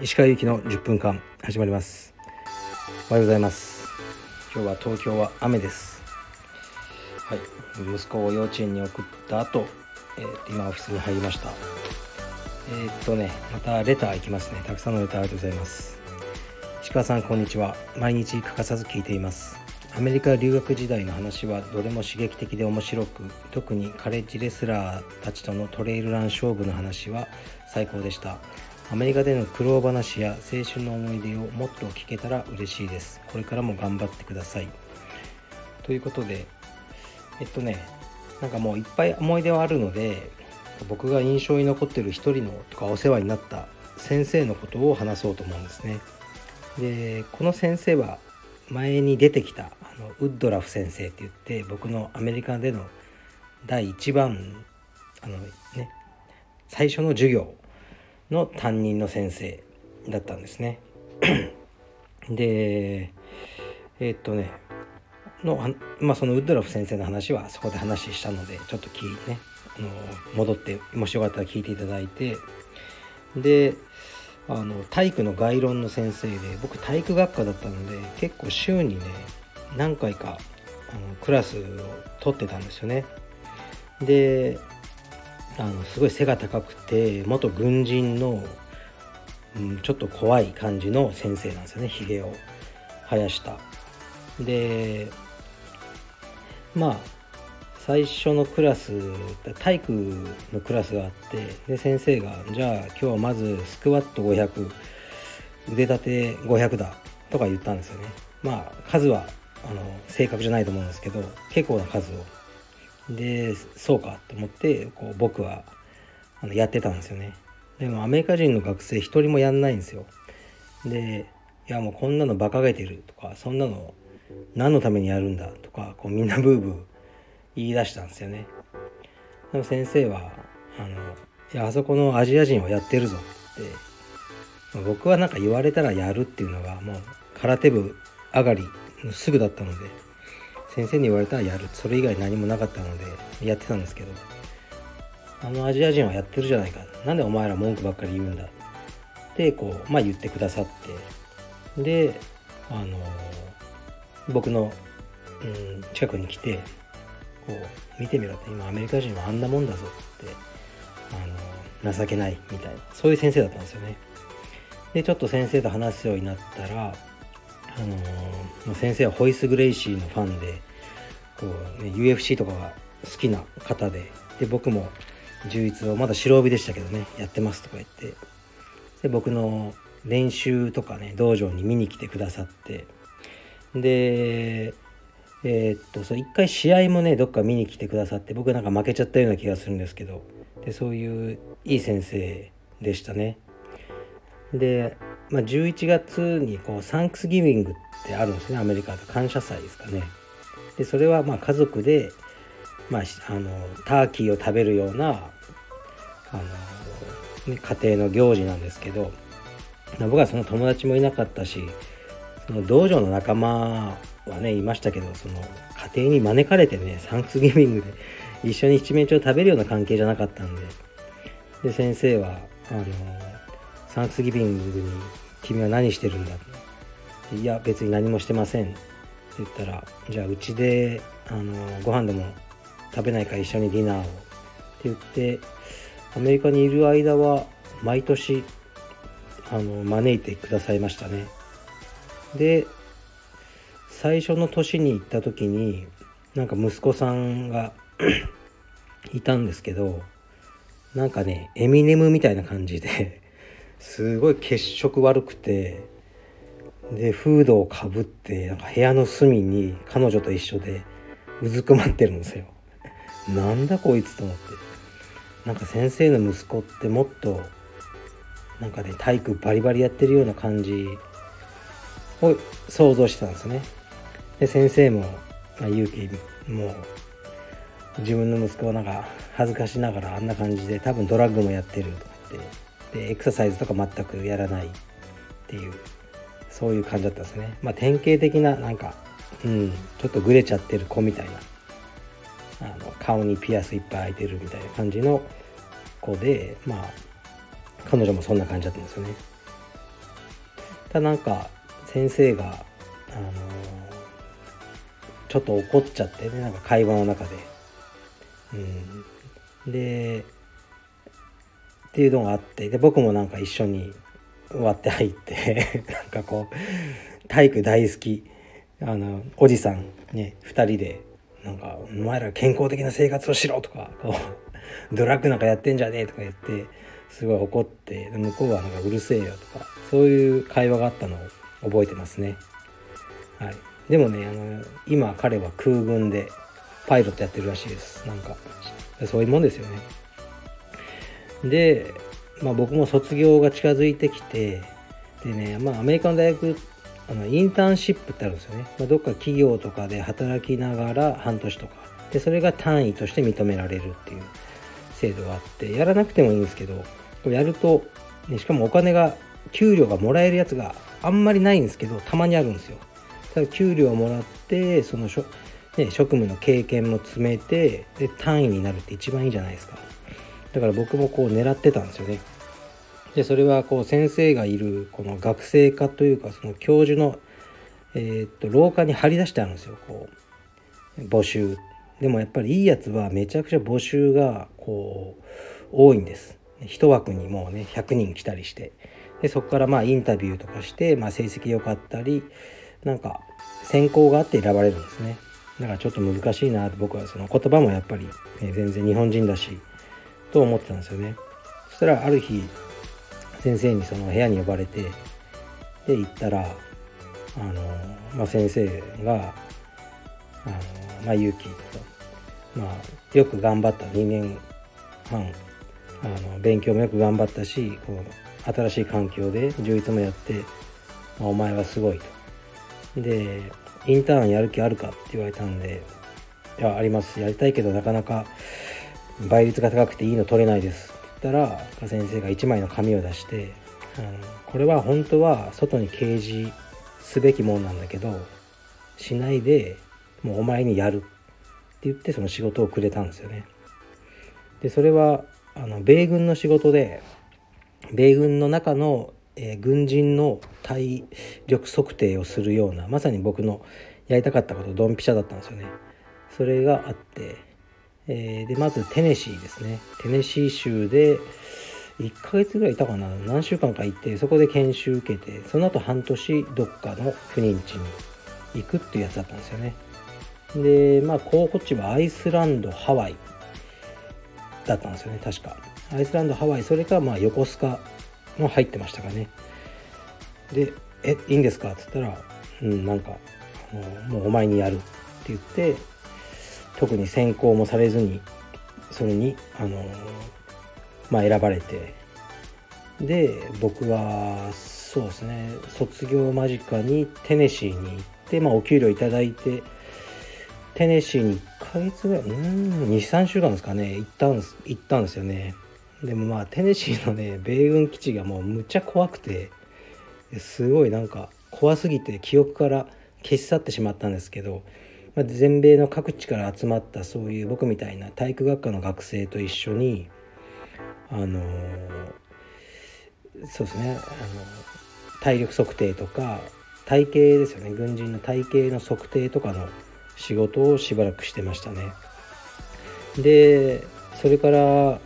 石川由紀の10分間始まります。おはようございます。今日は東京は雨です。はい。息子を幼稚園に送った後、えー、今オフィスに入りました。えー、っとねまたレター行きますね。たくさんのレターありがとうございます。石川さんこんにちは。毎日欠かさず聞いています。アメリカ留学時代の話はどれも刺激的で面白く特にカレッジレスラーたちとのトレイルラン勝負の話は最高でした。アメリカでの苦労話や青春の思い出をもっと聞けたら嬉しいです。これからも頑張ってください。ということでえっとねなんかもういっぱい思い出はあるので僕が印象に残ってる一人のとかお世話になった先生のことを話そうと思うんですね。でこの先生は前に出てきたあのウッドラフ先生って言って僕のアメリカでの第1番あのね最初の授業の担任の先生だったんですね。でえー、っとねのまあそのウッドラフ先生の話はそこで話したのでちょっと聞いてねあの戻ってもしよかったら聞いていただいてであの体育の概論の先生で僕体育学科だったので結構週にね何回かあのクラスを取ってたんですよね。であのすごい背が高くて元軍人の、うん、ちょっと怖い感じの先生なんですよねひげを生やした。でまあ最初のクラス体育のクラスがあってで先生が「じゃあ今日はまずスクワット500腕立て500だ」とか言ったんですよね。まあ数はあの正確じゃないと思うんですけど結構な数を。でそうかと思ってこう僕はあのやってたんですよね。でもアメリカ人の学生一人もやんないんですよ。でいやもうこんなの馬鹿げてるとかそんなの何のためにやるんだとかこうみんなブーブー言い出したんですよね。でも先生はあのいやあそこのアジア人はやってるぞって僕はなんか言われたらやるっていうのがもう空手部上がりすぐだったので先生に言われたらやる。それ以外何もなかったのでやってたんですけどあのアジア人はやってるじゃないか。なんでお前ら文句ばっかり言うんだってこうまあ言ってくださって。であの僕の、うん、近くに来てこう見てみろって今アメリカ人はあんなもんだぞってあの情けないみたいなそういう先生だったんですよね。でちょっと先生と話すようになったらあの先生はホイス・グレイシーのファンでこう、ね、UFC とかが好きな方でで僕も充実をまだ白帯でしたけどねやってますとか言ってで僕の練習とかね道場に見に来てくださってでえー、っとそう一回試合もねどっか見に来てくださって僕なんか負けちゃったような気がするんですけどでそういういい先生でしたね。で、まあ、11月にこうサンクスギビングってあるんですねアメリカで感謝祭ですかね。でそれはまあ家族で、まあ、あのターキーを食べるようなあの、ね、家庭の行事なんですけど僕はその友達もいなかったしその道場の仲間はねいましたけどその家庭に招かれてねサンクスギビングで一緒に七面鳥を食べるような関係じゃなかったんで。で先生はあのサンクスギビングに「君は何してるんだ?」いや別に何もしてません」って言ったら「じゃあうちであのご飯でも食べないか一緒にディナーを」って言ってアメリカにいる間は毎年あの招いてくださいましたね。で最初の年に行った時になんか息子さんが いたんですけどなんかねエミネムみたいな感じですごい血色悪くてでフードをかぶってなんか部屋の隅に彼女と一緒でうずくまってるんですよ。なんだこいつと思ってなんか先生の息子ってもっとなんかね体育バリバリやってるような感じを想像してたんですね。で先生も、まあ、勇気も自分の息子はなんか恥ずかしながらあんな感じで多分ドラッグもやってるとか言ってでエクササイズとか全くやらないっていうそういう感じだったんですね。まあ典型的ななんかうんちょっとグレちゃってる子みたいなあの顔にピアスいっぱい開いてるみたいな感じの子でまあ彼女もそんな感じだったんですよね。ただなんか先生があのちょっと怒っちゃってねなんか会話の中で。うん。でっていうのがあってで僕もなんか一緒に割って入って なんかこう体育大好きあのおじさんね2人でなんか「お前ら健康的な生活をしろ」とか「ドラッグなんかやってんじゃねえ」とか言ってすごい怒って向こうはなんかうるせえよとかそういう会話があったのを覚えてますね。はい、でもねあの今彼は空軍でパイロットやってるらしいです。なんかそういうもんですよね。で、まあ、僕も卒業が近づいてきてでね、まあ、アメリカの大学あのインターンシップってあるんですよね、まあ、どっか企業とかで働きながら半年とか。でそれが単位として認められるっていう制度があってやらなくてもいいんですけどやると、ね、しかもお金が給料がもらえるやつがあんまりないんですけどたまにあるんですよ。だ給料をもらってそのしょ、ね、職務の経験も詰めてで単位になるって一番いいじゃないですか。だから僕もこう狙ってたんですよね。でそれはこう先生がいるこの学生課というかその教授の、えー、っと廊下に貼り出してあるんですよ。こう募集。でもやっぱりいいやつはめちゃくちゃ募集がこう多いんです。一枠にもうね100人来たりして。でそこからまあインタビューとかして、まあ、成績良かったりなんか選考があって選ばれるんですねだからちょっと難しいなと僕はその言葉もやっぱり、ね、全然日本人だしと思ってたんですよねそしたらある日先生にその部屋に呼ばれてで行ったらあの、まあ、先生が「あのまあ、勇気と、まあ、よく頑張った2年半あの勉強もよく頑張ったしこう新しい環境で充実もやって、まあ、お前はすごいと。でインターンやる気あるかって言われたんで「いやあります。やりたいけどなかなか倍率が高くていいの取れないです」って言ったら先生が1枚の紙を出してあのこれは本当は外に掲示すべきもんなんだけどしないでもうお前にやる。って言ってその仕事をくれたんですよね。でそれはあの米軍の仕事で米軍の中の、えー、軍人の体力測定をするようなまさに僕のやりたかったことドンピシャだったんですよね。それがあってえー、でまずテネシーですね。テネシー州で1ヶ月ぐらいいたかな。何週間か行ってそこで研修受けてその後半年どっかの不妊地に行くっていうやつだったんですよね。でまあ候補地はアイスランドハワイだったんですよね確か。アイスランドハワイそれかまあ横須賀も入ってましたかね。で「えいいんですか?」っつったら「うんなんかもうお前にやる」って言って特に選考もされずにそれにあのまあ選ばれて。で僕はそうですね卒業間近にテネシーに行って、まあ、お給料いただいてテネシーに1ヶ月ぐらいうん23週間ですかね行ったんです行ったんですよね。でもまあテネシーのね米軍基地がもうむっちゃ怖くてすごいなんか怖すぎて記憶から消し去ってしまったんですけどまあ、全米の各地から集まったそういう僕みたいな体育学科の学生と一緒にあのそうですねあの体力測定とか体型ですよね軍人の体型の測定とかの仕事をしばらくしてましたね。でそれから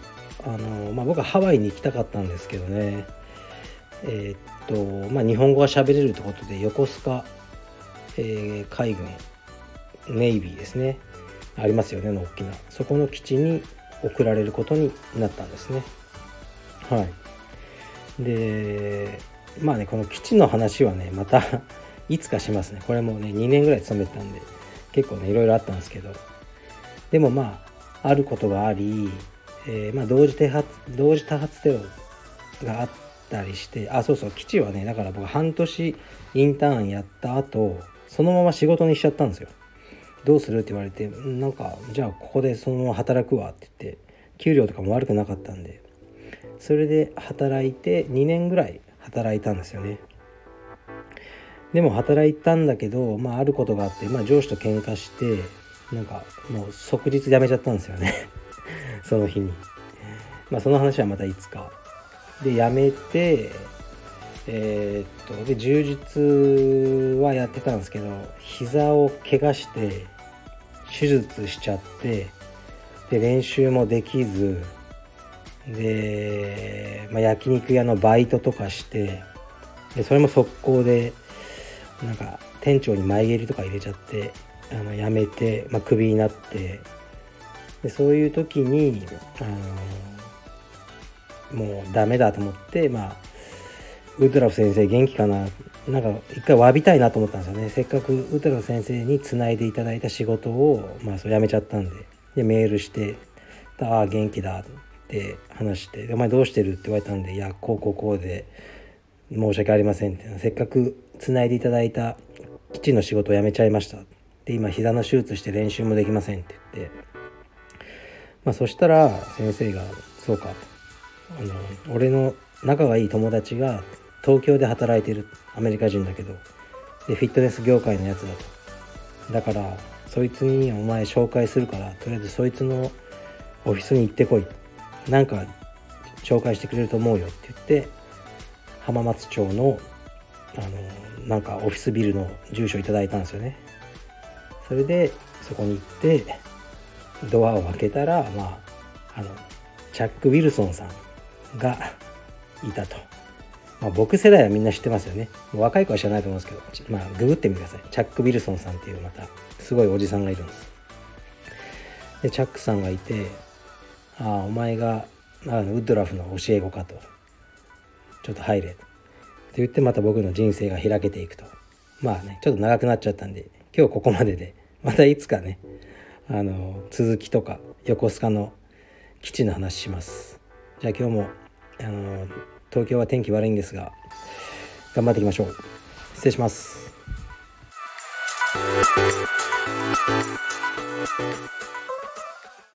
あの、まあ、僕はハワイに行きたかったんですけどね。えー、っとまあ日本語が喋れるってことで横須賀、えー、海軍ネイビーですね。ありますよねの大きな。そこの基地に送られることになったんですね。はい。でまあねこの基地の話はねまた いつかしますね。これもね2年ぐらい勤めてたんで結構ねいろいろあったんですけど。でもまああることがあり、えー、まあ同時多発同時多発テロがあったりしてあそうそう基地はねだから僕半年インターンやった後そのまま仕事にしちゃったんですよ。どうするって言われてなんかじゃあここでそのまま働くわって言って給料とかも悪くなかったんで。それで働いて2年ぐらい働いたんですよね。でも働いたんだけど、まあ、あることがあって、まあ、上司と喧嘩してなんかもう即日辞めちゃったんですよね。その日に。まあその話はまたいつか。で辞めてえー、っとで充実はやってたんですけど膝を怪我して手術しちゃってで練習もできずで、まあ、焼肉屋のバイトとかしてでそれも速攻でなんか店長に前蹴りとか入れちゃってあの辞めて、まあ、クビになってでそういう時に、あのもうダメだと思ってまあウドラフ先生元気かな？なんか一回詫びたいなと思ったんですよね。せっかくウドラフ先生につないでいただいた仕事を、まあ、そう辞めちゃったんで。でメールして「ああ元気だ」って話して「お前どうしてる?」って言われたんで「いやこうこうこうで申し訳ありません」って。せっかくつないでいただいた基地の仕事を辞めちゃいました。で今膝の手術して練習もできませんって言ってまあそしたら先生が「そうか」あの俺の仲がいい友達が東京で働いてるアメリカ人だけどでフィットネス業界のやつだと。だからそいつにお前紹介するからとりあえずそいつのオフィスに行ってこい。なんか紹介してくれると思うよって言って浜松町のあのなんかオフィスビルの住所いただいたんですよね。それでそこに行ってドアを開けたらまああのチャック・ウィルソンさんがいたと、まあ、僕世代はみんな知ってますよね。若い子は知らないと思うんですけどまあググってみてください。チャック・ウィルソンさんっていうまたすごいおじさんがいるんです。でチャックさんがいて「ああお前があのウッドラフの教え子か」と「ちょっと入れ」って言ってまた僕の人生が開けていくと。まあねちょっと長くなっちゃったんで今日ここまででまたいつかねあの続きとか横須賀の基地の話します。じゃあ今日もあの東京は天気悪いんですが頑張っていきましょう。失礼します。